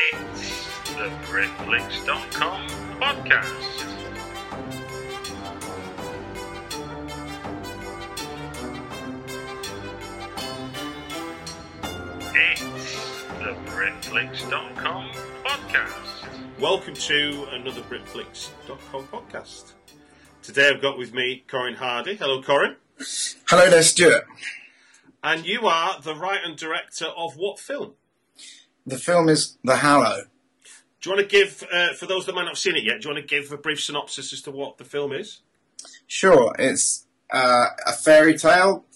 It's the Britflicks.com podcast. It's the Britflicks.com podcast. Welcome to another Britflicks.com podcast. Today I've got with me Corin Hardy. Hello, Corin. Hello there, Stuart. And you are the writer and director of what film? The film is The Hallow. Do you want to give, uh, for those that might not have seen it yet, do you want to give a brief synopsis as to what the film is? Sure, it's uh, a fairy tale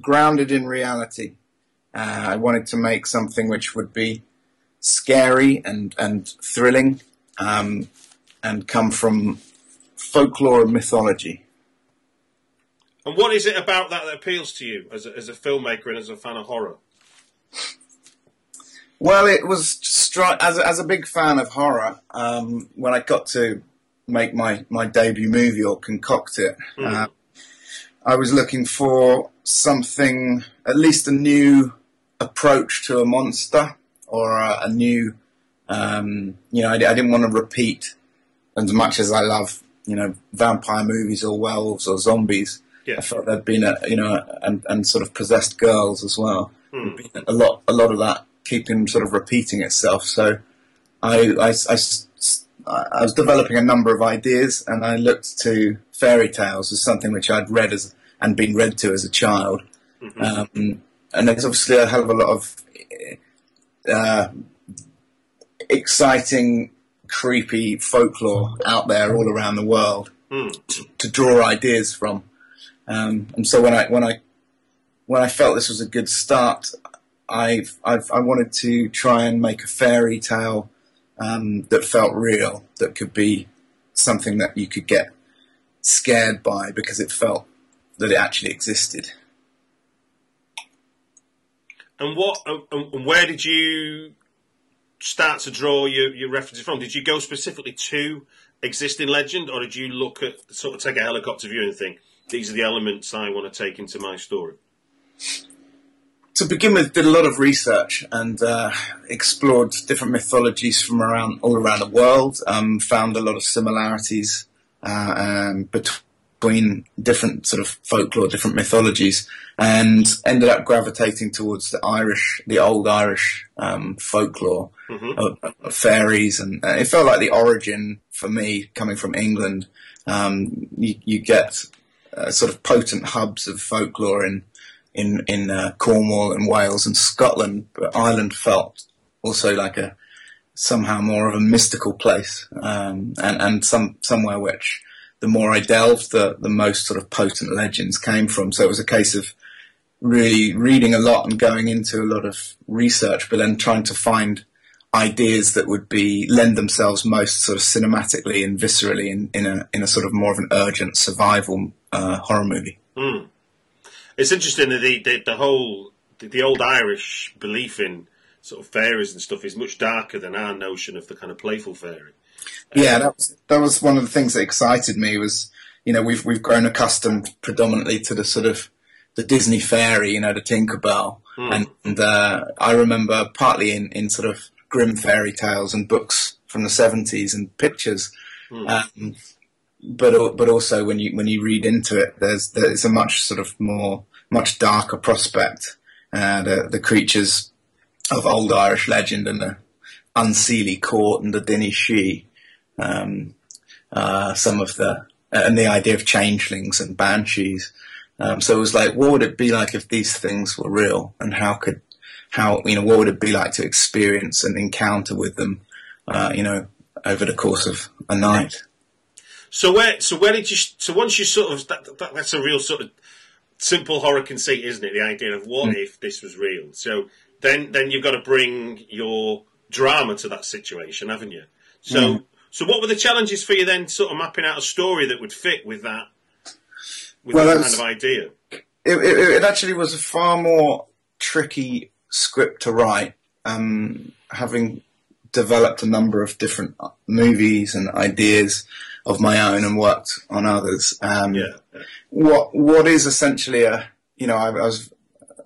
grounded in reality. Uh, I wanted to make something which would be scary and, and thrilling um, and come from folklore and mythology. And what is it about that that appeals to you as a, as a filmmaker and as a fan of horror? Well, it was stri- as a, as a big fan of horror. Um, when I got to make my, my debut movie or concoct it, uh, I was looking for something, at least a new approach to a monster or a, a new, um, you know, I, I didn't want to repeat as much as I love, you know, vampire movies or werewolves or zombies. Yeah. I felt there'd been a, you know, and, and sort of possessed girls as well. There'd A lot, a lot of that keeping sort of repeating itself. So I I I was developing a number of ideas, and I looked to fairy tales as something which I'd read as and been read to as a child. Um, and there's obviously a hell of a lot of uh, exciting, creepy folklore out there all around the world to, to draw ideas from. Um, and so when I when I when I felt this was a good start, I've, I've I wanted to try and make a fairy tale um, that felt real, that could be something that you could get scared by because it felt that it actually existed. And what and, where did you start to draw your, your references from? Did you go specifically to existing legend, or did you look at sort of take a helicopter view and think these are the elements I want to take into my story? To begin with, did a lot of research and uh, explored different mythologies from around all around the world. Um, found a lot of similarities uh, um, between different sort of folklore, different mythologies, and ended up gravitating towards the Irish, the old Irish um, folklore of, of fairies, and uh, it felt like the origin for me coming from England. Um, you, you get uh, sort of potent hubs of folklore in in in uh, Cornwall and Wales and Scotland, but Ireland felt also like a somehow more of a mystical place, um, and and some somewhere which the more I delved, the the most sort of potent legends came from. So it was a case of really reading a lot and going into a lot of research, but then trying to find ideas that would be lend themselves most sort of cinematically and viscerally in, in a in a sort of more of an urgent survival uh, horror movie. It's interesting that the, the, the whole the, the old Irish belief in sort of fairies and stuff is much darker than our notion of the kind of playful fairy. Yeah, that was that was one of the things that excited me was you know we've we've grown accustomed predominantly to the sort of the Disney fairy, you know, the Tinkerbell, and, and uh, I remember partly in in sort of grim fairy tales and books from the seventies and pictures. Um, but but also when you when you read into it, there's there's a much sort of more much darker prospect. Uh, the the creatures of old Irish legend and the unseelie court and the Daoine Sidhe, um, uh, some of the and the idea of changelings and banshees. Um, so it was like, what would it be like if these things were real, and how could how you know what would it be like to experience and encounter with them, uh, you know, over the course of a night. So where so where did you so once you sort of that, that, that's a real sort of simple horror conceit, isn't it? The idea of what hmm. if this was real. So then then you've got to bring your drama to that situation, haven't you? So hmm. so what were the challenges for you then? Sort of mapping out a story that would fit with that with Well, that kind of idea. it, it, it actually was a far more tricky script to write. Um, having developed a number of different uh, movies and ideas of my own and worked on others. Um, Yeah. What what is essentially a you know I, I was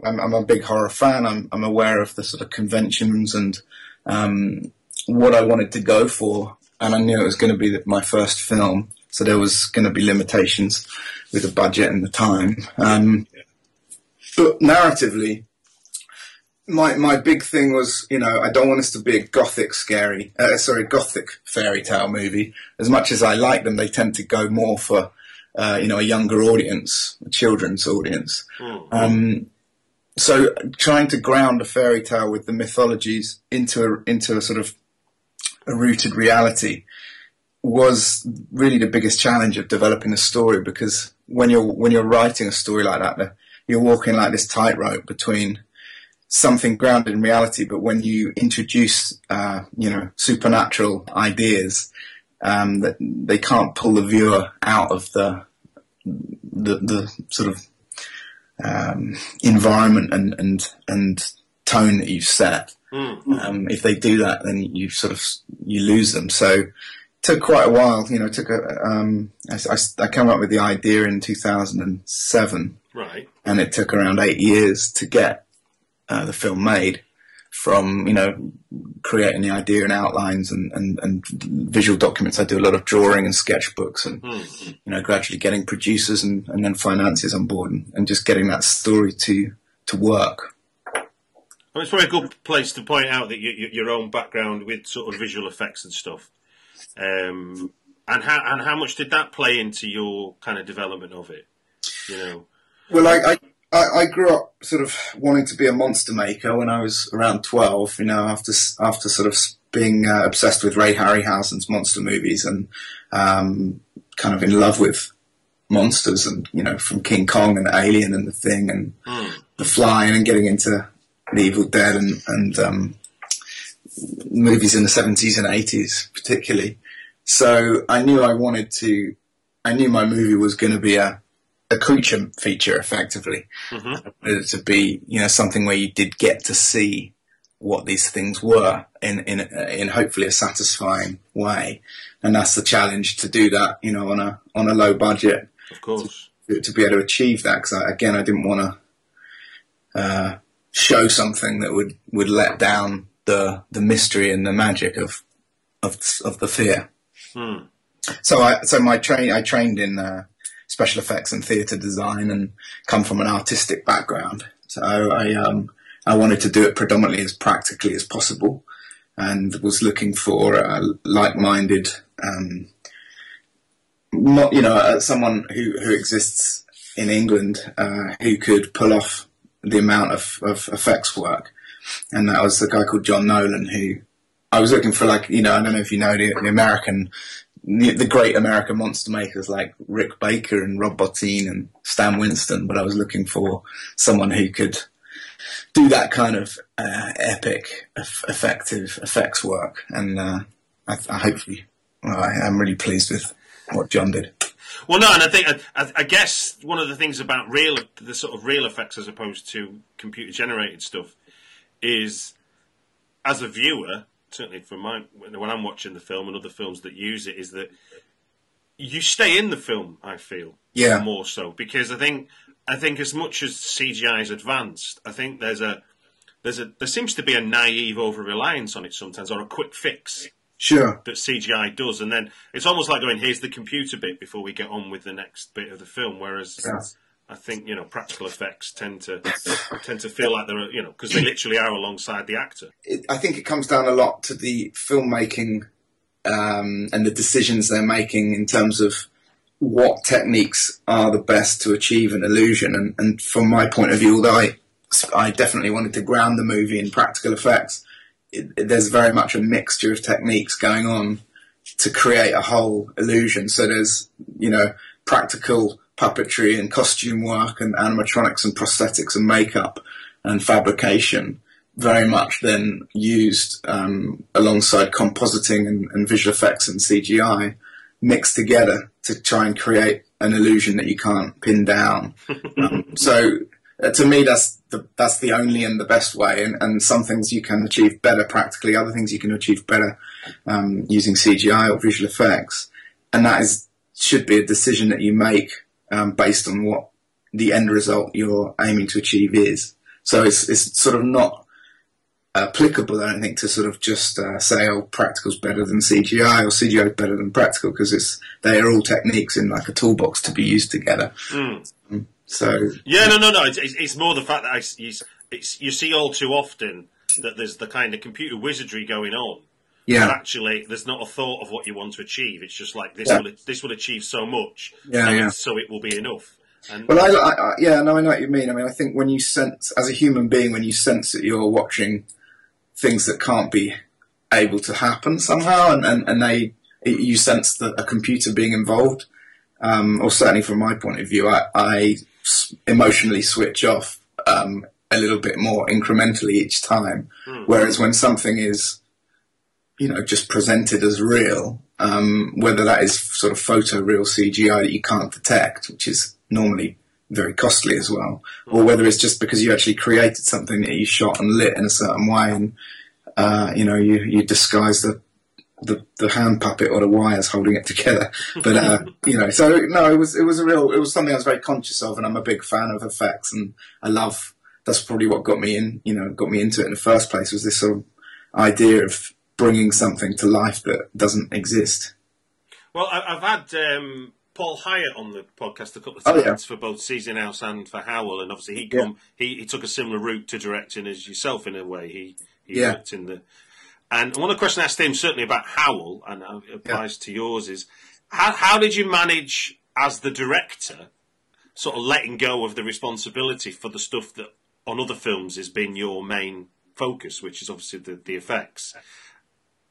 I'm, I'm a big horror fan. I'm I'm aware of the sort of conventions and um, what I wanted to go for, and I knew it was going to be my first film, so there was going to be limitations with the budget and the time. Um, but narratively, my my big thing was, you know, I don't want this to be a gothic scary, uh, sorry, gothic fairy tale movie. As much as I like them, they tend to go more for, uh, you know, a younger audience, a children's audience. Mm. Um, so trying to ground a fairy tale with the mythologies into a, into a sort of a rooted reality was really the biggest challenge of developing a story because when you're when you're writing a story like that, you're walking like this tightrope between something grounded in reality, but when you introduce, uh, you know, supernatural ideas, um, that they can't pull the viewer out of the the, the sort of um, environment and, and and tone that you've set. Mm. Um, if they do that, then you sort of you lose them. So it took quite a while. You know, it took a. Um, I, I, I came up with the idea in 2007, Right. and it took around eight years to get uh, the film made. From you know creating the idea and outlines and, and, and visual documents, I do a lot of drawing and sketchbooks, and Mm. you know gradually getting producers and, and then financiers on board, and, and just getting that story to to work. Well, it's probably a good place to point out that you, you, your own background with sort of visual effects and stuff, um, and how and how much did that play into your kind of development of it? You know. Well, I, I, I I grew up sort of wanting to be a monster maker when I was around 12, you know, after, after sort of being uh, obsessed with Ray Harryhausen's monster movies and um, kind of in love with monsters and, you know, from King Kong and Alien and The Thing and Mm. The Fly and getting into The Evil Dead and, and um, movies in the 70s and 80s particularly. So I knew I wanted to, I knew my movie was going to be a, a creature feature effectively. Mhm. It to be, you know, something where you did get to see what these things were in in in hopefully a satisfying way, and that's the challenge to do that, you know, on a on a low budget Of course. to be able to achieve that. Because again, I didn't want to uh, show something that would would let down the the mystery and the magic of of of the fear. Mm. So I so my train I trained in uh, special effects and theatre design and come from an artistic background. So I um I wanted to do it predominantly as practically as possible, and was looking for uh, like-minded, um, mo- you know, uh, someone who who exists in England uh, who could pull off the amount of, of effects work, and that was a guy called John Nolan who. I was looking for like you know I don't know if you know the, the American the, the great American monster makers like Rick Baker and Rob Bottin and Stan Winston, but I was looking for someone who could do that kind of uh, epic, eff- effective effects work, and uh, I, I hopefully, well, I, I'm really pleased with what John did. Well, no, and I think I, I guess one of the things about real, the sort of real effects as opposed to computer generated stuff, is as a viewer, certainly from my when I'm watching the film and other films that use it, is that you stay in the film. I feel Yeah. more so because I think I think as much as CGI is advanced, I think there's a there's a there seems to be a naive over reliance on it sometimes or a quick fix Sure. that CGI does, and then it's almost like going, "Here's the computer bit before we get on with the next bit of the film." Whereas Yeah. I think you know practical effects tend to tend to feel like they're you know because they literally are alongside the actor. it, I think it comes down a lot to the filmmaking um, and the decisions they're making in terms of what techniques are the best to achieve an illusion. And, and from my point of view, although I, I definitely wanted to ground the movie in practical effects, it, it- there's very much a mixture of techniques going on to create a whole illusion. So there's, you know, practical puppetry and costume work and animatronics and prosthetics and makeup and fabrication very much then used um, alongside compositing and, and visual effects and CGI mixed together to try and create an illusion that you can't pin down. um, so uh, to me, that's the that's the only and the best way. And, and some things you can achieve better practically, other things you can achieve better um, using CGI or visual effects. And that is should be a decision that you make um, based on what the end result you're aiming to achieve is. So it's it's sort of not applicable, I don't think, to sort of just uh, say, "Oh, practical's better than CGI" or "CGI is better than practical," because it's they are all techniques in like a toolbox to be used together. Mm. So Yeah, no, no, no. It's, it's, more the fact that I, you see all too often that there's the kind of computer wizardry going on. Yeah, actually, there's not a thought of what you want to achieve. It's just like this Yeah. will this will achieve so much, Yeah, so, yeah. It, so it will be enough. And Well, I, I, I yeah, no, I know what you mean. I mean, I think when you sense, as a human being, when you sense that you're watching things that can't be able to happen somehow, and, and, and they, you sense that a computer being involved, um, or certainly from my point of view, I emotionally switch off um, a little bit more incrementally each time. Whereas when something is, you know, just presented as real, um, whether that is sort of photo real CGI that you can't detect, which is normally very costly as well, or whether it's just because you actually created something that you shot and lit in a certain way, and uh, you know you you disguise the, the the hand puppet or the wires holding it together. But uh, you know, so no, it was it was a real it was something I was very conscious of, and I'm a big fan of effects, and I love. That's probably what got me in, you know, got me into it in the first place. Was this sort of idea of bringing something to life that doesn't exist. Well, I, I've had um, Paul Hyett on the podcast a couple of Oh, times yeah. for both Season House and for Howl, and obviously he Yeah. come he, he took a similar route to directing as yourself in a way. He he Yeah. worked in the and one of the questions I asked him certainly about Howl and it applies to yours is how how did you manage as the director sort of letting go of the responsibility for the stuff that on other films has been your main focus, which is obviously the, the effects.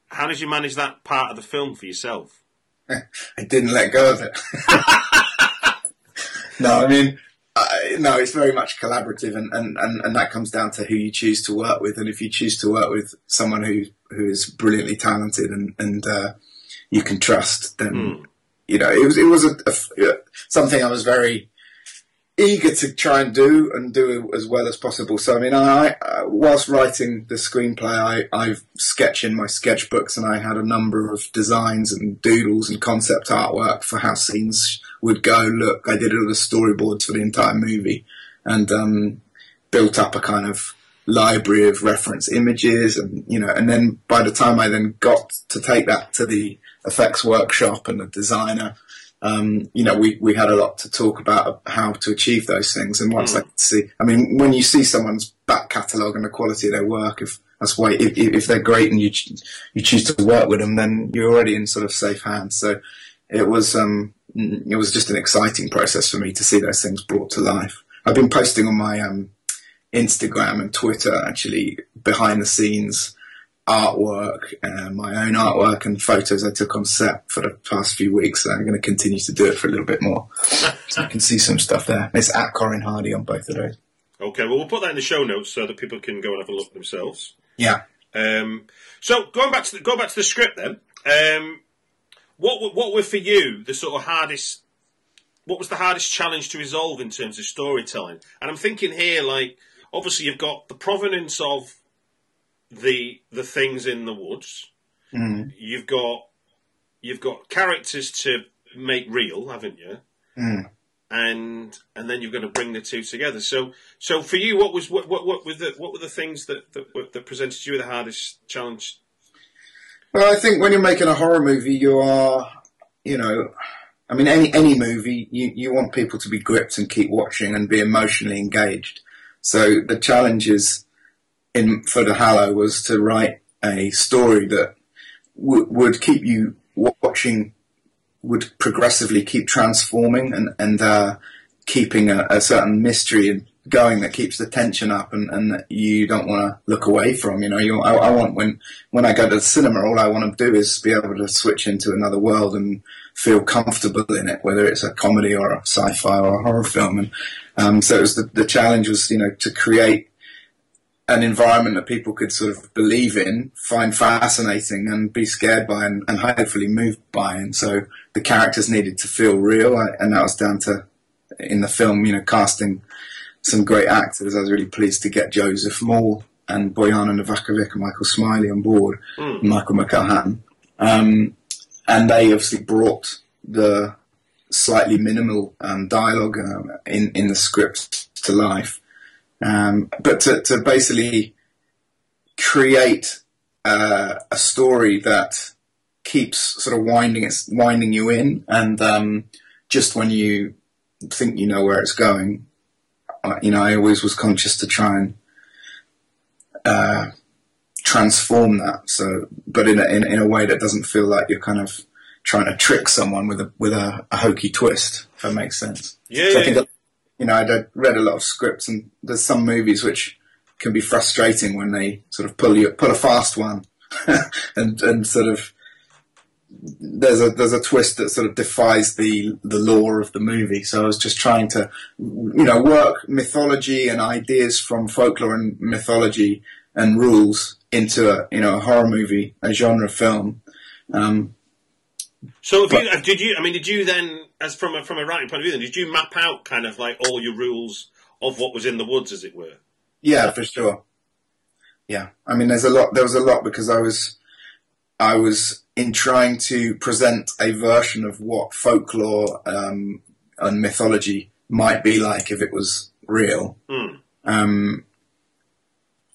How did you manage that part of the film for yourself? I didn't let go of it. no, I mean, I, no, it's very much collaborative, and, and, and, and that comes down to who you choose to work with. And if you choose to work with someone who who is brilliantly talented and and uh, you can trust, then you know it was it was a, a- something I was very eager to try and do and do as well as possible. So I mean, I, I whilst writing the screenplay, I I sketch in my sketchbooks, and I had a number of designs and doodles and concept artwork for how scenes would go. Look, I did all the storyboards for the entire movie, and um, built up a kind of library of reference images, and you know, and then by the time I then got to take that to the effects workshop and the designer um, you know, we, we had a lot to talk about how to achieve those things. And once I could see, I mean, when you see someone's back catalogue and the quality of their work, if that's why, if, if they're great and you you choose to work with them, then you're already in sort of safe hands. So it was um, it was just an exciting process for me to see those things brought to life. I've been posting on my um, Instagram and Twitter actually behind the scenes artwork, uh, my own artwork and photos I took on set for the past few weeks. And I'm going to continue to do it for a little bit more. so you can see some stuff there. It's at Corin Hardy on both of those. Okay, well, we'll put that in the show notes so that people can go and have a look themselves. Yeah. Um, so going back to the, go back to the script then. Um, what what were for you the sort of hardest? What was the hardest challenge to resolve in terms of storytelling? And I'm thinking here, like obviously you've got the provenance of the the things in the woods. Mm. You've got you've got characters to make real, haven't you? Mm. and and then you're going to bring the two together. So, so for you, what was what what, what were the what were the things that that, were- that presented you with the hardest challenge? Well, I think when you're making a horror movie, you are, you know, I mean, any any movie, you, you want people to be gripped and keep watching and be emotionally engaged. So the challenge is in for the Hallow was to write a story that w- would keep you watching, would progressively keep transforming and and uh, keeping a, a certain mystery going that keeps the tension up and, and that you don't want to look away from. You know, you, I, I want when when I go to the cinema, all I want to do is be able to switch into another world and feel comfortable in it, whether it's a comedy or a sci-fi or a horror film. And um, so it was the, the challenge was, you know, to create an environment that people could sort of believe in, find fascinating, and be scared by, and, and hopefully moved by. And so the characters needed to feel real, and that was down to in the film, you know, casting some great actors. I was really pleased to get Joseph Mawle and Bojana Novakovic and Michael Smiley on board, and Michael McElhatton. Um, and they obviously brought the slightly minimal um, dialogue um, in, in the script to life. Um, but to, to basically create uh, a story that keeps sort of winding it's winding you in, and um, just when you think you know where it's going, uh, you know, I always was conscious to try and uh, transform that. So, but in a, in, in a way that doesn't feel like you're kind of trying to trick someone with a with a, a hokey twist. If that makes sense. Yeah, So yeah, you know, I'd read a lot of scripts, and there's some movies which can be frustrating when they sort of pull you pull a fast one, and and sort of there's a there's a twist that sort of defies the the law of the movie. So I was just trying to, you know, work mythology and ideas from folklore and mythology and rules into a you know a horror movie, a genre film. Um, So, if But- you, uh, did you? I mean, did you then, as from a, from a writing point of view, then did you map out kind of like all your rules of what was in the woods, as it were? Yeah, for sure. Yeah, I mean, there's a lot. There was a lot because I was, I was in trying to present a version of what folklore um, and mythology might be like if it was real. Hmm. Um,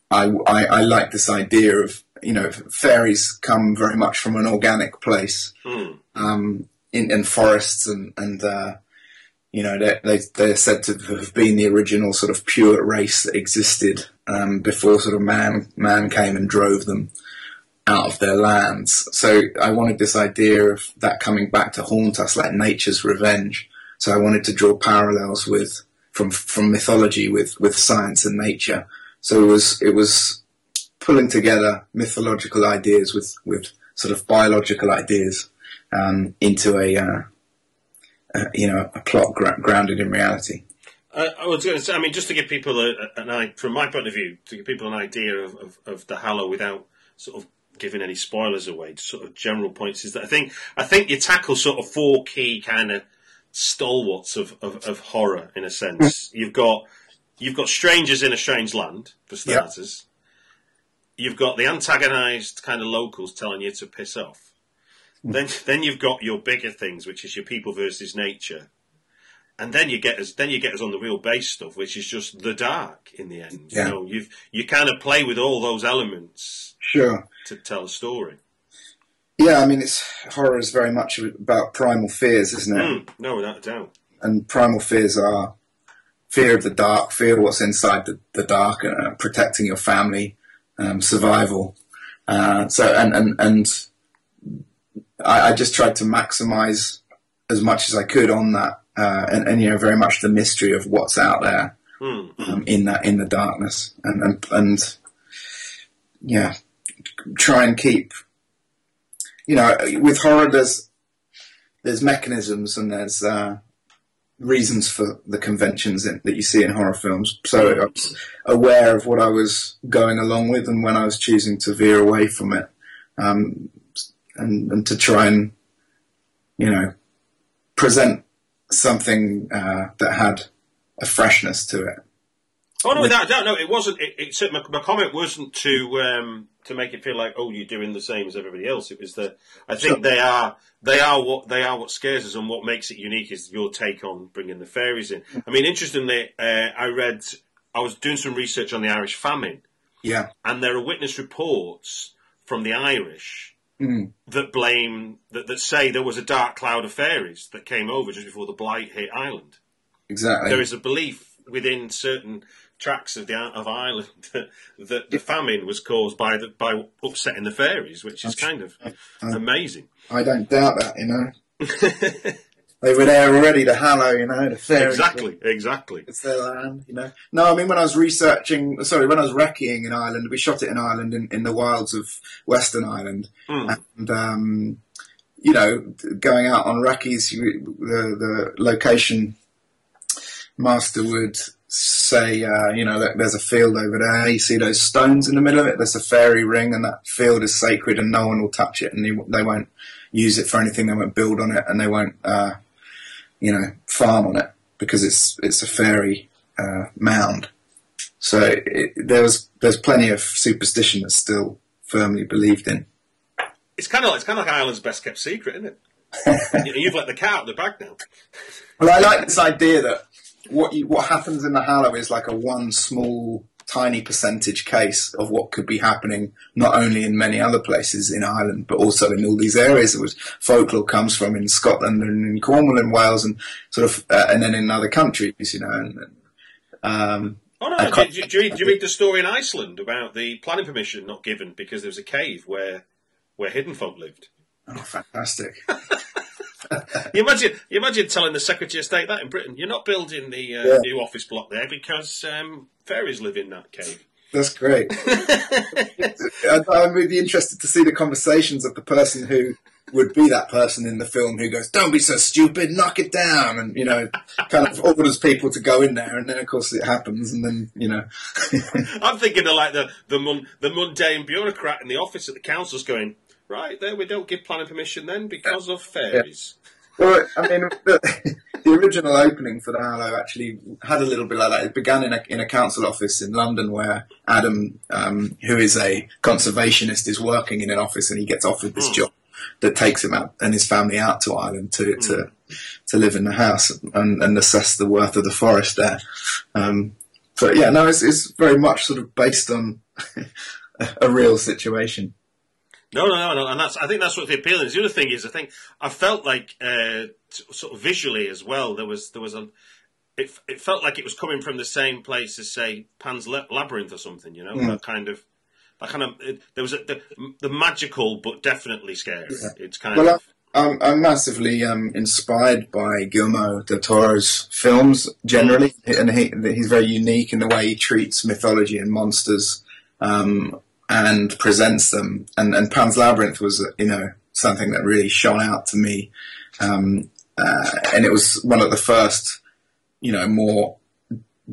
I, I, I like this idea of you know fairies come very much from an organic place Hmm. Um, in, in forests and and uh, you know they they they're said to have been the original sort of pure race that existed um, before sort of man man came and drove them out of their lands. So I wanted this idea of that coming back to haunt us like nature's revenge. So I wanted to draw parallels with from from mythology with with science and nature. So it was it was pulling together mythological ideas with with sort of biological ideas um, into a, uh, uh, you know a plot gra- grounded in reality. Uh, I was going to say, I mean, just to give people a, a- an idea, from my point of view, to give people an idea of, of, of the Hallow without sort of giving any spoilers away, sort of general points is that I think I think you tackle sort of four key kind of stalwarts of, of, of horror in a sense. You've got you've got strangers in a strange land for Yep. starters. You've got the antagonised kind of locals telling you to piss off. Then then you've got your bigger things, which is your people versus nature. And then you get us then you get us on the real base stuff, which is just the dark in the end. Yeah. You know, you've you kind of play with all those elements Sure. to tell a story. Yeah, I mean, it's horror is very much about primal fears, isn't it? Mm, no, without a doubt. And primal fears are fear of the dark, fear of what's inside the, the dark, uh, protecting your family, um, survival. Uh, so, and and and I, I just tried to maximize as much as I could on that, uh, and, and you know, very much the mystery of what's out there Mm. um, in that in the darkness, and and and yeah, try and keep. You know, with horror, there's there's mechanisms and there's uh, reasons for the conventions in, that you see in horror films. So I was aware of what I was going along with, and when I was choosing to veer away from it, um, and and to try and you know present something uh, that had a freshness to it. Oh no, without doubt, no. It wasn't. It, it my, my comment wasn't to um, to make it feel like oh you're doing the same as everybody else. It was that I think Sure. they are they are what they are what scares us and what makes it unique is your take on bringing the fairies in. I mean, interestingly, uh, I read I was doing some research on the Irish famine, Yeah. and there are witness reports from the Irish Mm. that blame that, that say there was a dark cloud of fairies that came over just before the blight hit Ireland. Exactly. There is a belief within certain tracts of the of Ireland that, the famine was caused by the, by upsetting the fairies, which is kind of amazing. I don't doubt that, you know. They were there already to hallow, you know, the fairies. exactly, exactly. It's their land, you know. No, I mean, when I was researching, sorry, when I was wrecking in Ireland, we shot it in Ireland, in, in the wilds of Western Ireland. Mm. And, um, you know, going out on recce's, you- the, the location master would say, uh, you know, that there's a field over there. You see those stones in the middle of it? There's a fairy ring, and that field is sacred, and no one will touch it, and you, they won't use it for anything. They won't build on it, and they won't, uh, you know, farm on it because it's it's a fairy uh, mound. So it, there was there's plenty of superstition that's still firmly believed in. It's kind of like, it's kind of like Ireland's best kept secret, isn't it? you know, you've let the cat out of the bag now. Well, I like this idea that what you, what happens in the Hallow is like a one small tiny percentage case of what could be happening not only in many other places in Ireland but also in all these areas which folklore comes from in Scotland and in Cornwall and Wales and sort of uh, and then in other countries, you know. And, um, Oh no! Do, do, do, you read, do you read the story in Iceland about the planning permission not given because there was a cave where where hidden folk lived? oh, fantastic! You imagine, you imagine telling the Secretary of State that in Britain, you're not building the uh, Yeah. new office block there because um, fairies live in that cave. That's great. I, I would be interested to see the conversations of the person who would be that person in the film who goes, "Don't be so stupid, knock it down," and you know, kind of orders people to go in there, and then of course it happens, and then you know, I'm thinking of like the the, mun, the mundane bureaucrat in the office at the council's going, right there, we don't give planning permission then because of fairies. Well, I mean, the, the original opening for the Hallow actually had a little bit like that. It began in a, in a council office in London where Adam, um, who is a conservationist, is working in an office and he gets offered this Mm. job that takes him out and his family out to Ireland to to, to live in the house and, and assess the worth of the forest there. Um, but yeah, no, it's, it's very much sort of based on a real situation. No, no, no, no, and that's I think that's what the appeal is. The other thing is, I think I felt like uh, t- sort of visually as well. There was there was a it, it felt like it was coming from the same place as say Pan's La- Labyrinth or something. You know, Mm. that kind of that kind of it, there was a, the the magical but definitely scary. Yeah. It's kind Well, of I'm, I'm massively um, inspired by Guillermo del Toro's films generally, and he, he's very unique in the way he treats mythology and monsters um, and presents them. And, and Pan's Labyrinth was, you know, something that really shone out to me, um, uh, and it was one of the first, you know, more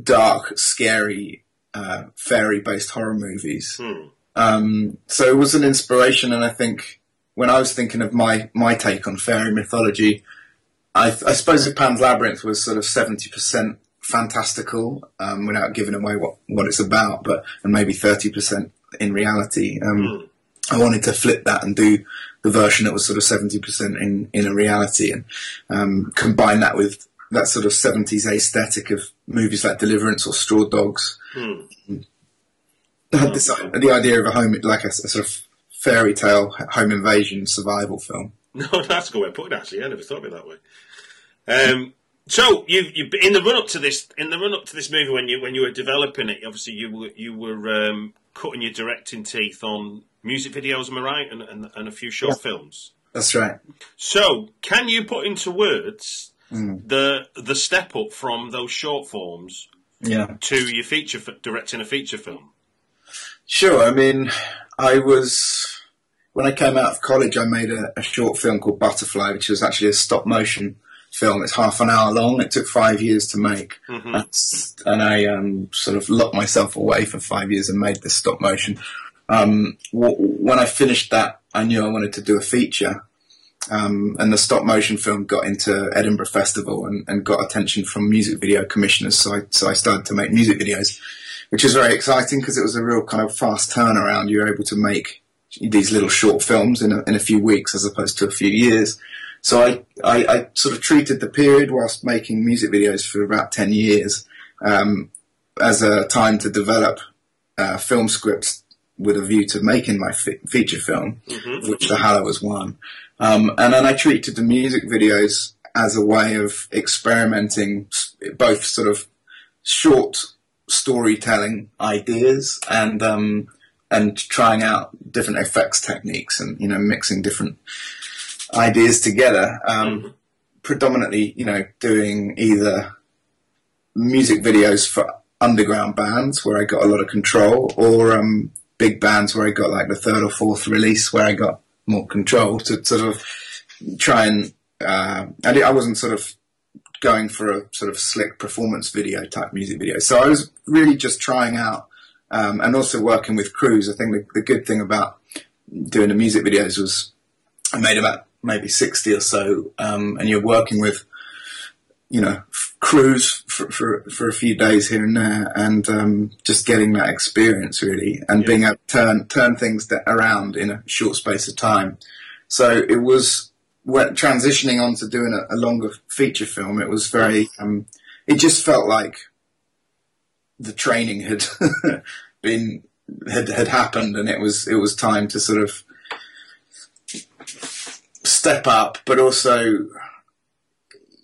dark, scary, uh, fairy-based horror movies. hmm. Um, so it was an inspiration, and I think when I was thinking of my my take on fairy mythology, I, I suppose Pan's Labyrinth was sort of seventy percent fantastical, um, without giving away what, what it's about, but and maybe thirty percent in reality. Um, I wanted to flip that and do the version that was sort of seventy percent in in a reality, and um, combine that with that sort of seventies aesthetic of movies like Deliverance or Straw Dogs Hmm. had this, the idea of a home, like a, a sort of fairy tale home invasion survival film. No, that's a good way of putting it. Actually, I never thought of it that way. Um, so you, you in the run up to this, in the run up to this movie, when you when you were developing it, obviously you were you were um, cutting your directing teeth on music videos, am I right, and and, and a few short films. That's right. So, can you put into words Mm. the the step up from those short forms Yeah. to your feature directing a feature film? Sure. I mean, I was when I came out of college, I made a, a short film called Butterfly, which was actually a stop motion film. It's half an hour long. It took five years to make, Mhm. That's- and I um, sort of locked myself away for five years and made this stop motion. Um, w- when I finished that, I knew I wanted to do a feature. Um, and the stop motion film got into Edinburgh Festival and, and got attention from music video commissioners. So I, so I started to make music videos, which was very exciting because it was a real kind of fast turnaround. You were able to make these little short films in a, in a few weeks as opposed to a few years. So I, I, I sort of treated the period whilst making music videos for about 10 years um, as a time to develop uh, film scripts with a view to making my fe- feature film hmm which the Hallow was one. Um, and then I treated the music videos as a way of experimenting both sort of short storytelling ideas and um, and trying out different effects techniques and you know mixing different ideas together. Um, Predominantly, you know, doing either music videos for underground bands where I got a lot of control, or um, big bands where I got like the third or fourth release where I got more control to sort of try and. Uh, I, I wasn't sort of going for a sort of slick performance video type music video, so I was really just trying out um, and also working with crews. I think the, the good thing about doing the music videos was I made about maybe sixty or so, um, and you're working with you know f- crews for, for for a few days here and there, and um, just getting that experience really, and Yeah. being able to turn turn things that around in a short space of time. So it was when transitioning on to doing a, a longer feature film. It was very. Um, it just felt like the training had been had had happened, and it was it was time to sort of step up, but also,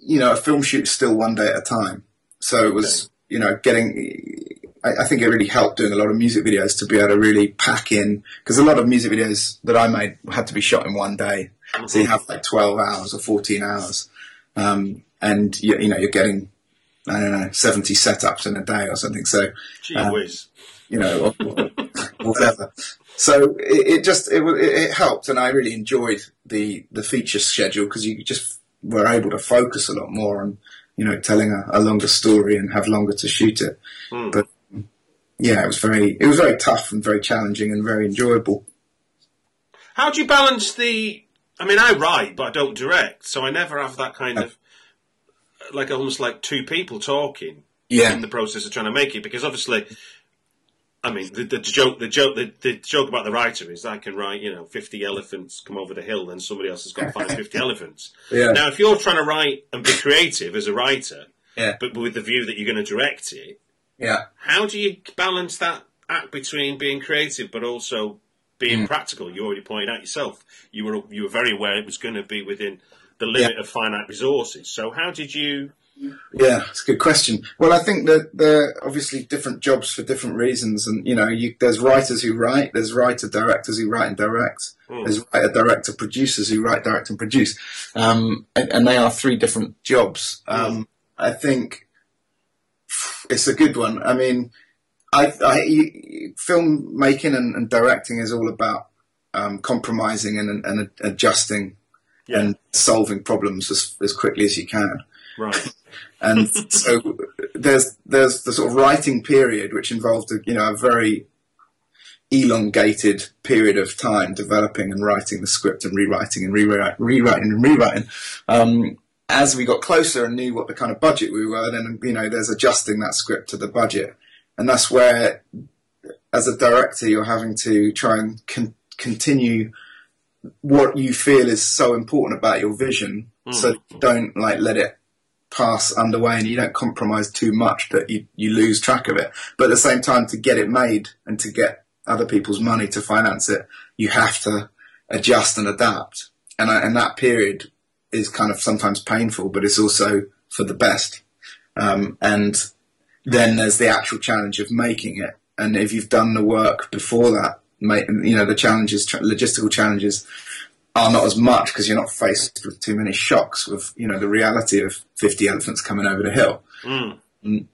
you know, a film shoot's still one day at a time. So it was, you know, getting. I, I think it really helped doing a lot of music videos to be able to really pack in because a lot of music videos that I made had to be shot in one day. So you have like twelve hours or fourteen hours, um, and you, you know you're getting I don't know seventy setups in a day or something. So Gee Um, whiz. you know, or, or whatever. So it, it just it, it it helped, and I really enjoyed the the feature schedule because you just were able to focus a lot more on you know telling a, a longer story and have longer to shoot it. Hmm. But yeah, it was very it was very tough and very challenging and very enjoyable. How do you balance the? I mean, I write, but I don't direct, so I never have that kind of like almost like two people talking Yeah, in the process of trying to make it. Because obviously, I mean, the, the joke, the joke, the, the joke about the writer is I can write, you know, fifty elephants come over the hill, then somebody else has got to find fifty elephants. yeah, Now, if you're trying to write and be creative as a writer, Yeah. but with the view that you're going to direct it, yeah. how do you balance that act between being creative but also being Hmm. practical? You already pointed out yourself. You were you were very aware it was going to be within the limit of finite resources. So how did you? Yeah, it's a good question. Well, I think that they're obviously different jobs for different reasons, and you know, you, there's writers who write, there's writer directors who write and direct, Hmm. there's writer director producers who write, direct, and produce, um, and, and they are three different jobs. Um, I think it's a good one. I mean, I, I you- film making and, and directing is all about um, compromising and, and adjusting Yeah. and solving problems as, as quickly as you can Right. and so there's there's the sort of writing period which involved a, you know a very elongated period of time developing and writing the script and rewriting and rewrite, rewriting and rewriting. Um, as we got closer and knew what the kind of budget we were, then you know there's adjusting that script to the budget, and that's where, as a director, you're having to try and con- continue what you feel is so important about your vision, so don't like let it pass underway and you don't compromise too much that you, you lose track of it. But at the same time, to get it made and to get other people's money to finance it, you have to adjust and adapt. And, I, and that period is kind of sometimes painful, but it's also for the best. Um, and then there's the actual challenge of making it. And if you've done the work before that, make, you know, the challenges, logistical challenges are not as much because you're not faced with too many shocks with, you know, the reality of 50 elephants coming over the hill. Mm.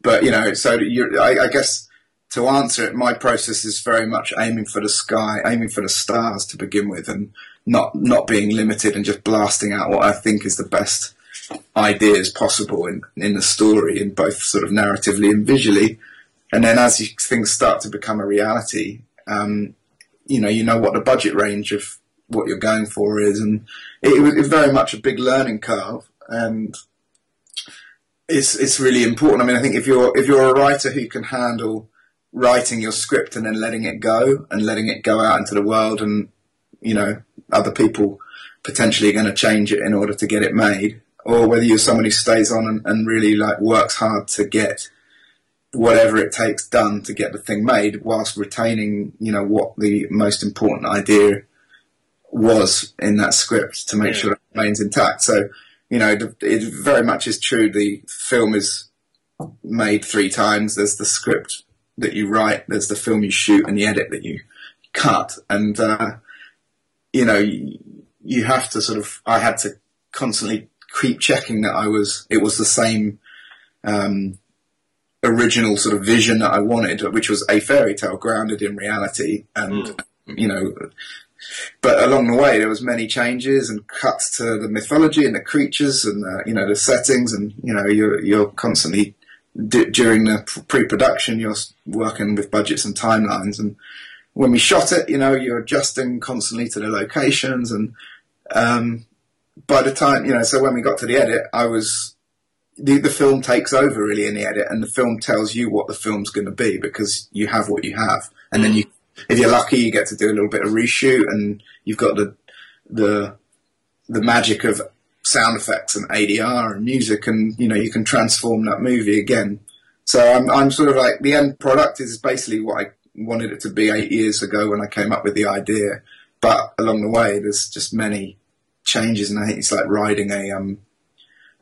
But, you know, so you're, I, I guess to answer it, my process is very much aiming for the sky, aiming for the stars to begin with and not, not being limited and just blasting out what I think is the best ideas possible in, in the story in both sort of narratively and visually. And then as you, things start to become a reality, um, you know, you know what the budget range of what you're going for is, and it, was, it was very much a big learning curve, and it's it's really important. I mean, I think if you're if you're a writer who can handle writing your script and then letting it go and letting it go out into the world, and you know, other people potentially going to change it in order to get it made, or whether you're someone who stays on and, and really like works hard to get whatever it takes done to get the thing made whilst retaining, you know, what the most important idea was in that script to make sure it remains intact. So, you know, it very much is true. The film is made three times. There's the script that you write, there's the film you shoot, and the edit that you cut. And, uh, you know, you, have to sort of, I had to constantly keep checking that I was, it was the same, um, original sort of vision that I wanted, which was a fairy tale grounded in reality and, you know, but along the way there was many changes and cuts to the mythology and the creatures and the, you know the settings and you know you're you're constantly d- during the pre-production you're working with budgets and timelines. And when we shot it you know you're adjusting constantly to the locations and um, by the time you know so when we got to the edit I was the, the film takes over really in the edit and the film tells you what the film's going to be because you have what you have. And then you if you're lucky you get to do a little bit of reshoot and you've got the the the magic of sound effects and ADR and music and you know you can transform that movie again So I'm, I'm sort of like the end product is basically what I wanted it to be eight years ago when I came up with the idea. But along the way, there's just many changes, and I think it's like riding a um,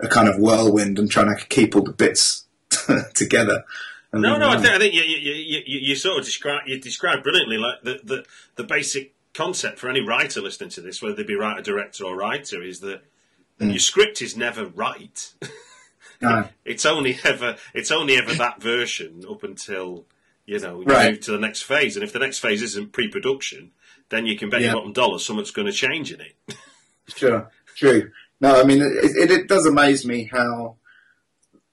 a kind of whirlwind and trying to keep all the bits together. No, no, I uh, think, I think you, you, you, you, sort of describe you describe brilliantly like the, the the basic concept for any writer listening to this, whether they be writer, director, or writer, is that your script is never right. no. it's only ever it's only ever that version up until you know you Right. move to the next phase, and if the next phase isn't pre-production, then you can bet Yeah. your bottom dollar something's going to change in it. Sure, true. No, I mean, it, it, it does amaze me how,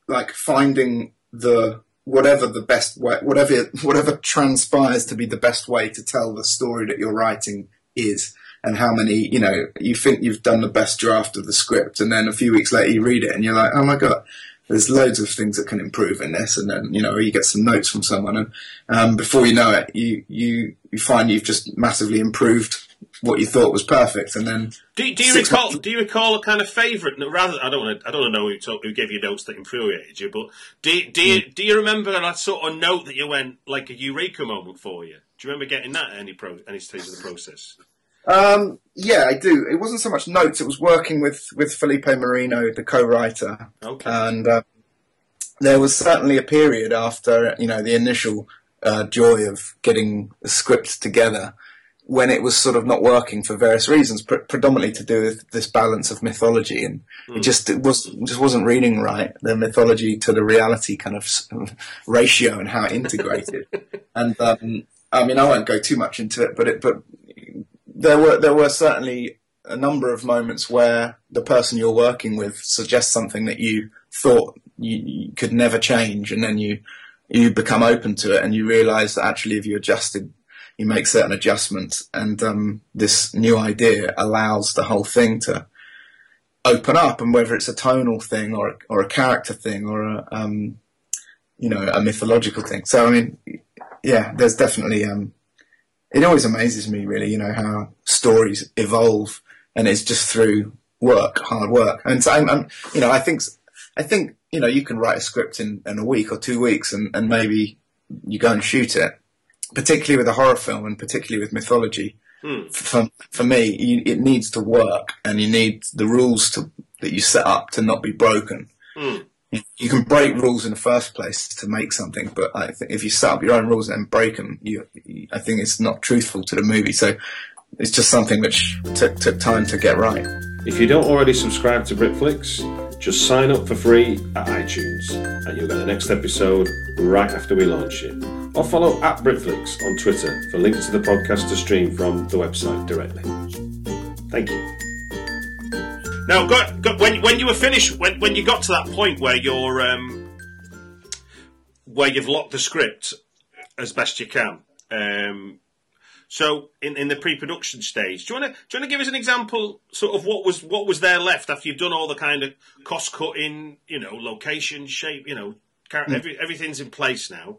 like, finding the whatever the best way, whatever whatever transpires to be the best way to tell the story that you're writing is, and how many, you know, you think you've done the best draft of the script, and then a few weeks later you read it and you're like, oh my god. There's loads of things that can improve in this, and then you know you get some notes from someone, and um, before you know it, you you you find you've just massively improved what you thought was perfect, and then Do, do you recall? months. Do you recall a kind of favourite? Rather, I don't want to. I don't know who, told, who gave you notes that infuriated you, but do you- do you, do you remember that sort of note that you went like a eureka moment for you? Do you remember getting that at any pro any stage of the process? Um, yeah, I do. It wasn't so much notes; it was working with with Felipe Marino, the co-writer, Okay. and uh, there was certainly a period after you know the initial uh, joy of getting the script together when it was sort of not working for various reasons, pre- predominantly to do with this balance of mythology, and it just it was just wasn't reading right the mythology to the reality kind of ratio and how it integrated. and um, I mean, I won't go too much into it, but it but there were there were certainly a number of moments where the person you're working with suggests something that you thought you, you could never change, and then you you become open to it, and you realise that actually, if you adjusted, you make certain adjustments, and um, this new idea allows the whole thing to open up, and whether it's a tonal thing or or a character thing or a um, you know a mythological thing. So I mean, yeah, there's definitely um, it always amazes me really, you know, how stories evolve and it's just through work, hard work. And so I'm, I'm you know, I think, I think, you know, you can write a script in, in a week or two weeks and, and maybe you go and shoot it, particularly with a horror film and particularly with mythology. Hmm. For, for me, you, it needs to work and you need the rules to, that you set up to not be broken. Hmm. You- You can break rules in the first place to make something, but I think if you set up your own rules and break them, you, you, I think it's not truthful to the movie. So it's just something which took, took time to get right. If you don't already subscribe to Britflicks, just sign up for free at iTunes, and you'll get the next episode right after we launch it. Or follow at Britflicks on Twitter for links to the podcast to stream from the website directly. Thank you. Now, go, go, when when you were finished, when when you got to that point where you're um, where you've locked the script as best you can. Um, so in, in the pre-production stage, do you want to do you want to give us an example, sort of what was what was there left after you've done all the kind of cost cutting, you know, location, shape, you know, char- mm. every, everything's in place now.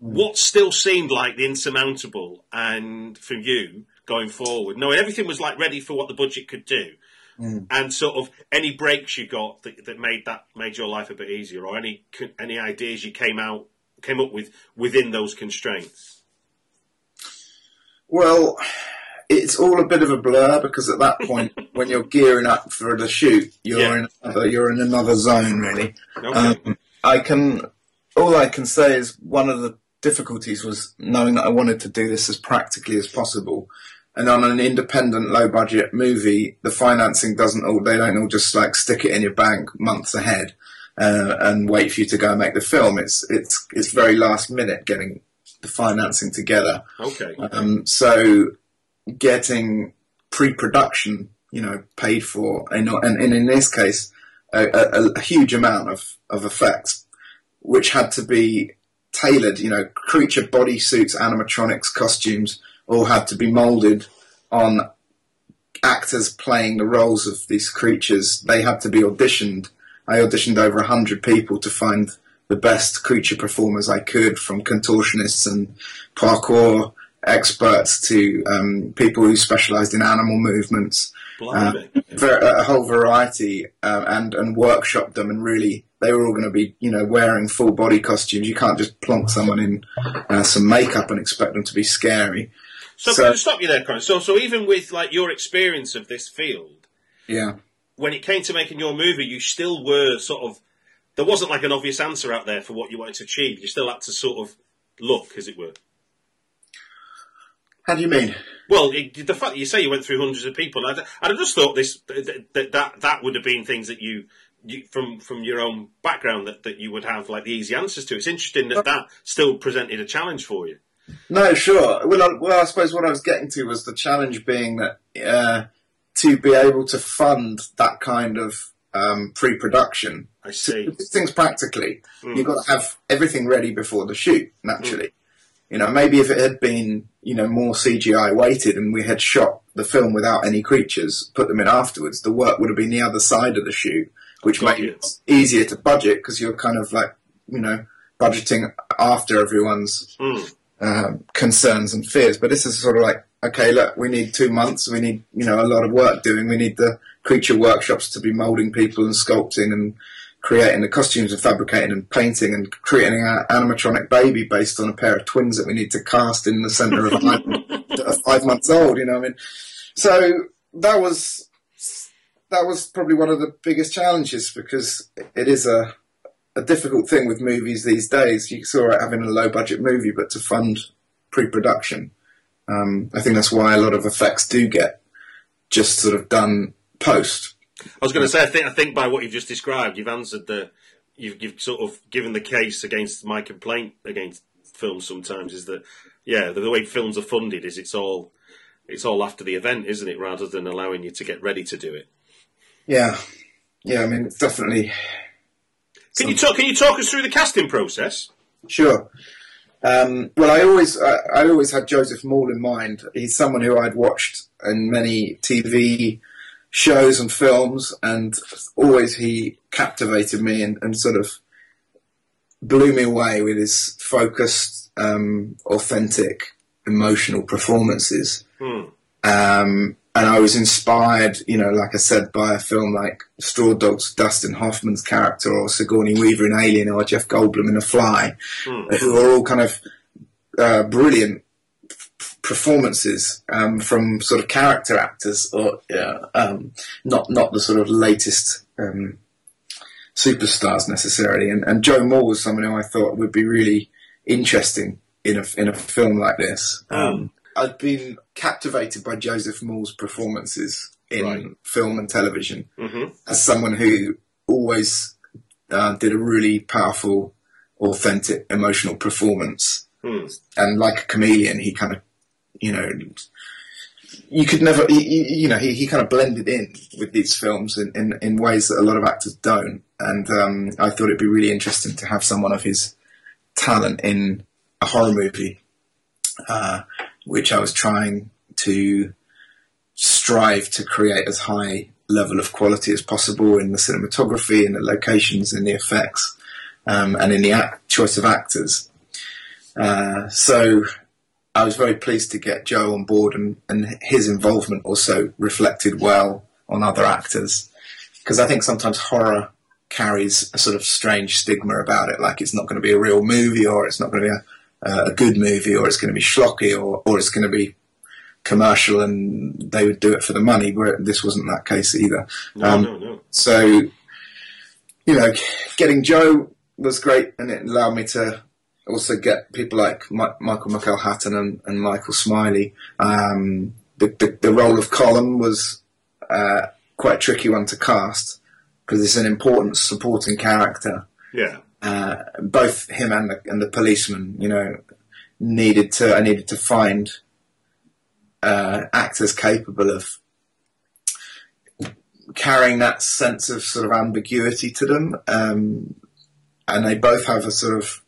What still seemed like the insurmountable, and for you going forward, knowing everything was like ready for what the budget could do, mm. and sort of any breaks you got that, that made that made your life a bit easier, or any any ideas you came out came up with within those constraints. Well, it's all a bit of a blur because at that point, when you're gearing up for the shoot, you're Yeah. in another, you're in another zone really. Okay. Um, I can, all I can say is one of the difficulties was knowing that I wanted to do this as practically as possible. And on an independent, low budget movie, the financing doesn't all, they don't all just like stick it in your bank months ahead, uh, and wait for you to go and make the film. It's, it's, it's very last minute getting the financing together. okay. Um, so getting pre-production, you know, paid for, and, and, and in this case, a, a, a huge amount of, of effects, which had to be tailored, you know, creature body suits, animatronics, costumes, all had to be molded on actors playing the roles of these creatures. They had to be auditioned. I auditioned over a hundred people to find the best creature performers I could, from contortionists and parkour experts to um, people who specialised in animal movements. Ver- a whole variety, uh, and and workshop them and really they were all going to be, you know, wearing full body costumes. You can't just plonk someone in uh, some makeup and expect them to be scary. So, So- stop you there, Corin? So, so even with like your experience of this field, Yeah. when it came to making your movie, you still were sort of there wasn't like an obvious answer out there for what you wanted to achieve. You still had to sort of look, as it were. How do you mean? Well, it, the fact that you say you went through hundreds of people, I'd, I'd have just thought this that, that that that would have been things that you, you from from your own background that, that you would have like the easy answers to. It's interesting that that still presented a challenge for you. No, sure. Well, I, well, I suppose what I was getting to was the challenge being that uh, to be able to fund that kind of um, pre-production, I see. things practically, Hmm. you've got to have everything ready before the shoot. Naturally, you know, maybe if it had been, you know, more CGI weighted and we had shot the film without any creatures, put them in afterwards, the work would have been the other side of the shoot, which made it easier to budget because you're kind of like, you know, budgeting after everyone's Hmm. um, concerns and fears. But this is sort of like, okay, look, we need two months. We need, you know, a lot of work doing. We need the creature workshops to be molding people and sculpting and creating the costumes and fabricating and painting and creating an animatronic baby based on a pair of twins that we need to cast in the center of are five months old. You know, what I mean, so that was that was probably one of the biggest challenges because it is a a difficult thing with movies these days. You saw it having a low budget movie, but to fund pre production, um, I think that's why a lot of effects do get just sort of done post. I was going to say, I think, I think by what you've just described, you've answered the, you've, you've sort of given the case against my complaint against films. Sometimes is that, yeah, the, the way films are funded is it's all, it's all after the event, isn't it? Rather than allowing you to get ready to do it. Yeah, yeah. I mean, it's definitely Can you talk? Can you talk us through the casting process? Sure. Um, well, I always I, I always had Joseph Mawle in mind. He's someone who I'd watched in many TV shows and films, and always he captivated me and, and sort of blew me away with his focused, um, authentic, emotional performances. Hmm. Um, and I was inspired, you know, like I said, by a film like Straw Dogs, Dustin Hoffman's character, or Sigourney Weaver in Alien, or Jeff Goldblum in A Fly, Hmm. who are all kind of uh, brilliant performances um, from sort of character actors, or yeah, um, not not the sort of latest um, superstars necessarily. And, and Joe Mawle was someone who I thought would be really interesting in a in a film like this. Um, I've been captivated by Joseph Mawle's performances in Right. film and television hmm as someone who always uh, did a really powerful, authentic, emotional performance. Hmm. And like a chameleon, he kind of, you know, you could never, he- you know, he, he kind of blended in with these films in, in, in ways that a lot of actors don't. And um, I thought it'd be really interesting to have someone of his talent in a horror movie, uh, which I was trying to strive to create as high level of quality as possible in the cinematography, in the locations, in the effects, um, and in the act- choice of actors. Uh, so I was very pleased to get Joe on board, and, and his involvement also reflected well on other actors, because I think sometimes horror carries a sort of strange stigma about it, like it's not going to be a real movie, or it's not going to be a, a good movie, or it's going to be schlocky, or, or it's going to be commercial and they would do it for the money, where this wasn't that case either. No, Um, no, no. So, you know, getting Joe was great, and it allowed me to also get people like Mi- Michael McElhatton and, and Michael Smiley. Um, the, the, the role of Colin was uh, quite a tricky one to cast because it's an important supporting character. Yeah. Uh, both him and the, and the policeman, you know, needed to. I needed to find uh, actors capable of carrying that sense of sort of ambiguity to them, um, and they both have a sort of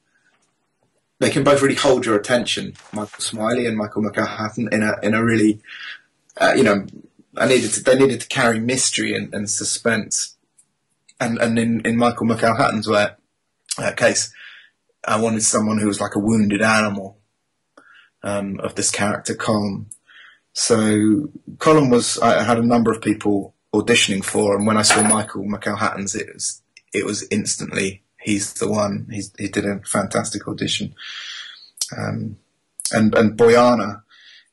they can both really hold your attention, Michael Smiley and Michael McElhatton, in a in a really uh, you know I needed to, they needed to carry mystery and, and suspense, and and in, in Michael McElhatton's way, uh, case, I wanted someone who was like a wounded animal um, of this character Colin. So Colin was I had a number of people auditioning for, and when I saw Michael McElhatton's, it was it was instantly he's the one. He's, he did a fantastic audition. Um, and and Bojana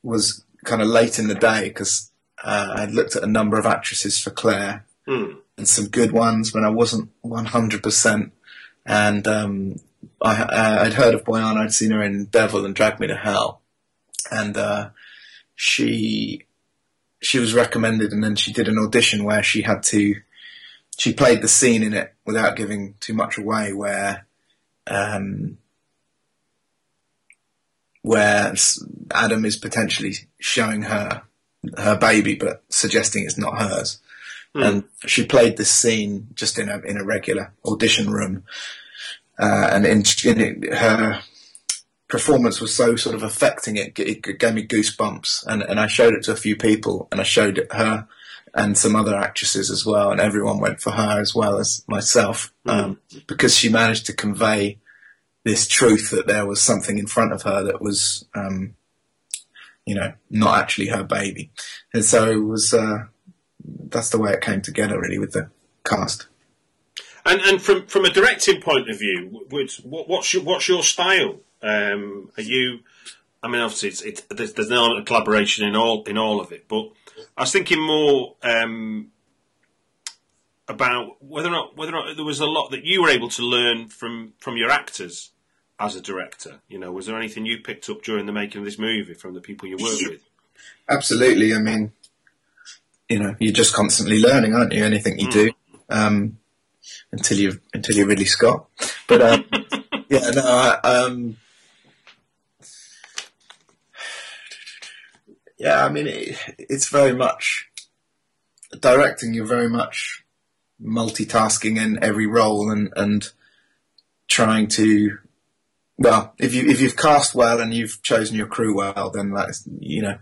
was kind of late in the day because uh, I'd looked at a number of actresses for Claire Hmm. and some good ones when I wasn't 100%. And um, I, uh, I'd heard of Bojana, I'd seen her in Devil and Drag Me to Hell. And uh, she she was recommended, and then she did an audition where she had to. She played the scene in it without giving too much away, where um, where Adam is potentially showing her her baby, but suggesting it's not hers. And she played this scene just in a in a regular audition room, uh, and in, in it, her performance was so sort of affecting it, it gave me goosebumps. And and I showed it to a few people, and I showed it her and some other actresses as well, and everyone went for her as well as myself um, because she managed to convey this truth that there was something in front of her that was, um, you know, not actually her baby, and so it was. Uh, that's the way it came together, really, with the cast. And and from from a directing point of view, would, what, what's your what's your style? Um, are you? I mean, obviously, it's, it's, there's, there's an element of collaboration in all in all of it, but I was thinking more um, about whether or not whether or not there was a lot that you were able to learn from from your actors as a director. You know, was there anything you picked up during the making of this movie from the people you worked with? Absolutely. I mean, you know, you're just constantly learning, aren't you? Anything you do, um, until you until you're Ridley Scott. But um, yeah, no, I, um, yeah. I mean, it, it's very much directing. You're very much multitasking in every role and and trying to. Well, if you if you've cast well and you've chosen your crew well, then that's you know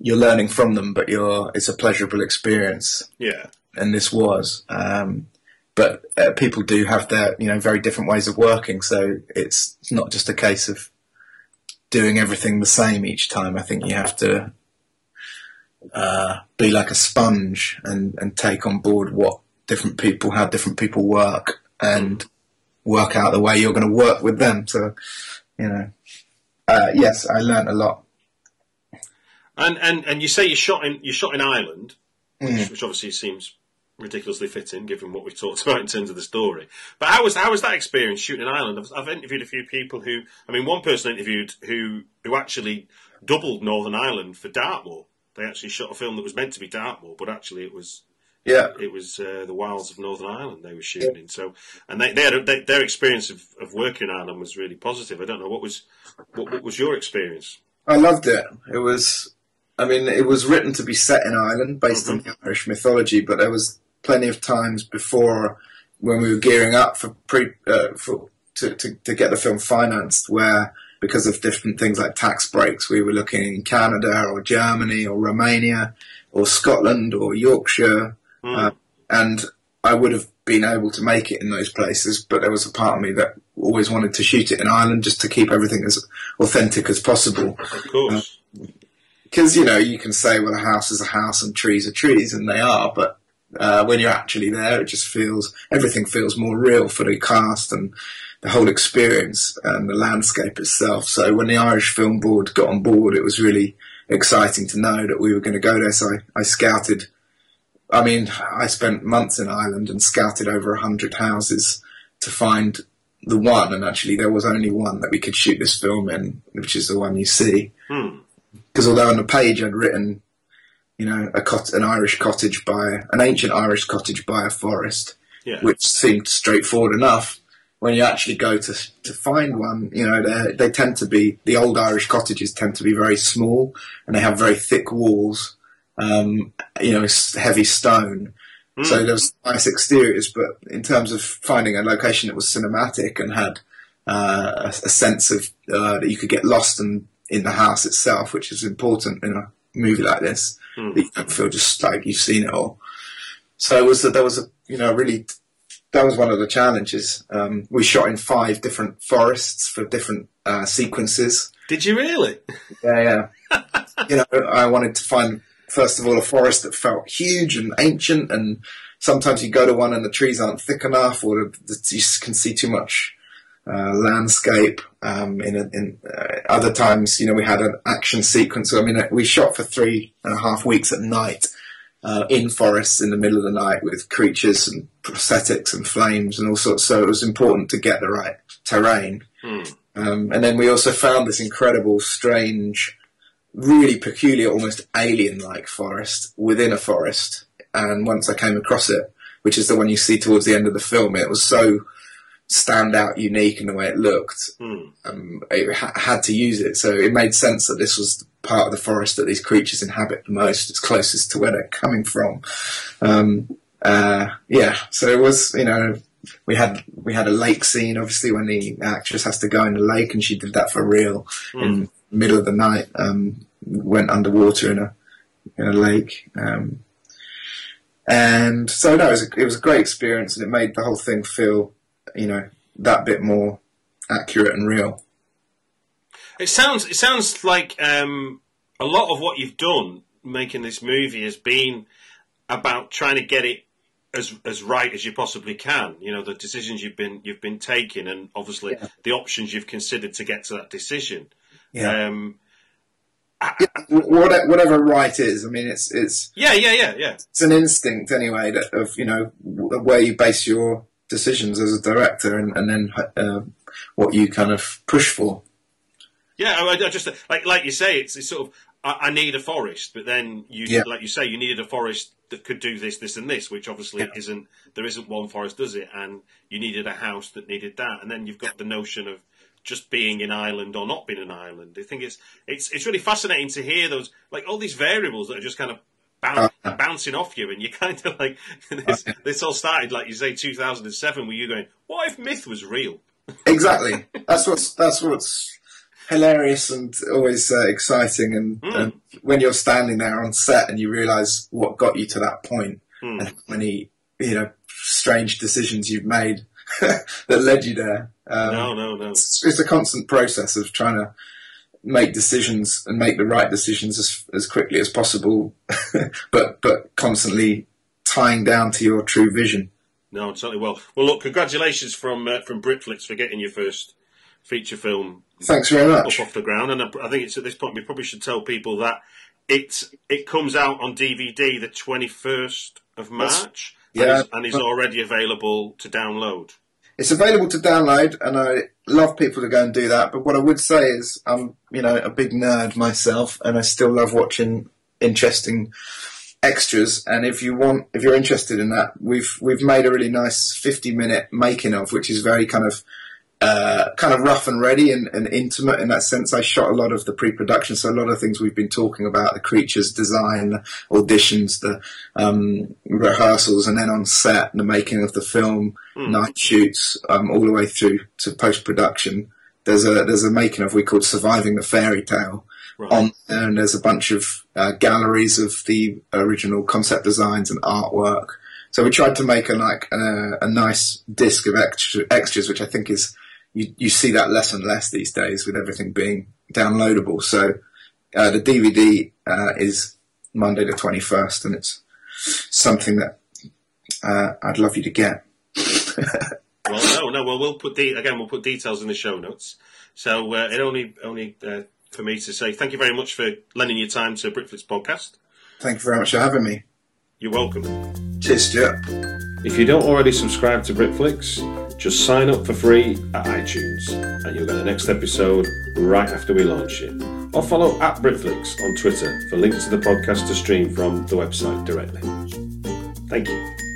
you're learning from them, but you're it's a pleasurable experience, Yeah, and this was. Um, but uh, people do have their you know very different ways of working, so it's not just a case of doing everything the same each time. I think you have to uh, be like a sponge and and take on board what different people, how different people work, and work out the way you're going to work with them. So you know, uh, yes, I learned a lot. and and and you say you shot in you shot in Ireland, which, Mm. which obviously seems ridiculously fitting given what we've talked about in terms of the story. But how was how was that experience shooting in Ireland? I've, I've interviewed a few people who, I mean, one person interviewed who who actually doubled Northern Ireland for Dartmoor. They actually shot a film that was meant to be Dartmoor, but actually it was Yeah, it was uh, the wilds of Northern Ireland they were shooting in. So, and they, they had a, they, their experience of, of working in Ireland was really positive. I don't know what was what, what was your experience. I loved it. It was, I mean, it was written to be set in Ireland based on the Irish mythology, but there was plenty of times before when we were gearing up for pre uh, for to, to to get the film financed where because of different things like tax breaks we were looking in Canada or Germany or Romania or Scotland or Yorkshire. Uh, and I would have been able to make it in those places but there was a part of me that always wanted to shoot it in Ireland just to keep everything as authentic as possible. Of course, because you know you can say well a house is a house and trees are trees and they are but uh, when you're actually there it just feels everything feels more real for the cast and the whole experience and the landscape itself. So when the irish film board got on board it was really exciting to know that we were going to go there. So I, I scouted i mean i spent months in ireland and scouted over a hundred houses to find the one and actually there was only one that we could shoot this film in which is the one you see. Hmm. because although on the page I'd written, you know, a cot- an Irish cottage by an ancient Irish cottage by a forest, yeah, which seemed straightforward enough. When you actually go to to find one, you know, they they tend to be the old Irish cottages tend to be very small and they have very thick walls, um, you know, heavy stone. So there was nice exteriors, but in terms of finding a location that was cinematic and had uh, a, a sense of uh, that you could get lost in, in the house itself, which is important in a movie like this. That you don't feel just like you've seen it all. So it was that there was a you know really that was one of the challenges. Um, we shot in five different forests for different uh, sequences. Did you really? Yeah, yeah. you know, I wanted to find first of all a forest that felt huge and ancient and sometimes you go to one and the trees aren't thick enough, or the, the, you can see too much uh, landscape. Um, in, a, in uh, other times, you know, we had an action sequence. I mean, we shot for three and a half weeks at night uh, in forests in the middle of the night with creatures and prosthetics and flames and all sorts. So it was important to get the right terrain. Mm. Um, and then we also found this incredible, strange, really peculiar, almost alien-like forest within a forest. And once I came across it, which is the one you see towards the end of the film, it was so stand out, unique in the way it looked. Mm. Um, it ha- had to use it, so it made sense that this was part of the forest that these creatures inhabit the most. It's closest to where they're coming from. Um, uh, yeah, so it was, you know, we had we had a lake scene, obviously, when the actress has to go in the lake, and she did that for real Mm. in the middle of the night. Um, went underwater in a in a lake, um, and so no, it was, a, it was a great experience, and it made the whole thing feel, you know, that bit more accurate and real. It sounds it sounds like um, a lot of what you've done making this movie has been about trying to get it as as right as you possibly can. You know the decisions you've been you've been taking, and obviously Yeah. the options you've considered to get to that decision. Yeah. Um, what- whatever right is. I mean, it's it's yeah, yeah, yeah, yeah. it's an instinct anyway that of you know where you base your decisions as a director, and, and then uh, what you kind of push for. Yeah, I, I just like like you say, it's, it's sort of I, I need a forest, but then you Yeah. like you say you needed a forest that could do this, this, and this, which obviously Yeah. isn't there isn't one forest does it, and you needed a house that needed that, and then you've got the notion of just being an island or not being an island. I think it's it's it's really fascinating to hear those like all these variables that are just kind of. Boun- Uh, bouncing off you, and you kind of like this. Okay. This all started, like you say, 2007, where you going, "What if myth was real?" Exactly. that's what's that's what's hilarious and always uh, exciting. And, Mm. and when you're standing there on set and you realise what got you to that point, Hmm. and how many you know strange decisions you've made that led you there. Um, no, no, no. it's, it's a constant process of trying to make decisions and make the right decisions as as quickly as possible, but but constantly tying down to your true vision. No, totally well. Well, look, congratulations from uh, from Britflicks for getting your first feature film Thanks very much. up off the ground, and I, I think it's at this point we probably should tell people that it it comes out on DVD the twenty first of That's- March, yeah. and, is, and is already available to download. It's available to download, and I love people to go and do that. But what I would say is, I'm you know a big nerd myself, and I still love watching interesting extras. And if you want, if you're interested in that, we've we've made a really nice 50 minute making of, which is very kind of uh, kind of rough and ready and, and intimate in that sense. I shot a lot of the pre-production, so a lot of things we've been talking about, the creatures design, the auditions, the um, rehearsals, and then on set, the making of the film, night shoots, um, all the way through to post-production. There's a there's a making of we called "Surviving the Fairy Tale" Right. on there, and there's a bunch of uh, galleries of the original concept designs and artwork. So we tried to make a like a, a nice disc of extra, extras, which I think is you, you see that less and less these days with everything being downloadable. So uh, the DVD uh, is Monday the twenty first, and it's something that uh, I'd love you to get. Well, no, no. Well, we'll put de- again. We'll put details in the show notes. So uh, it only only uh, for me to say thank you very much for lending your time to Britflicks podcast. Thank you very much for having me. You're welcome. Cheers, Stuart. If you don't already subscribe to Britflicks, just sign up for free at iTunes and you'll get the next episode right after we launch it. Or follow at Britflicks on Twitter for links to the podcast to stream from the website directly. Thank you.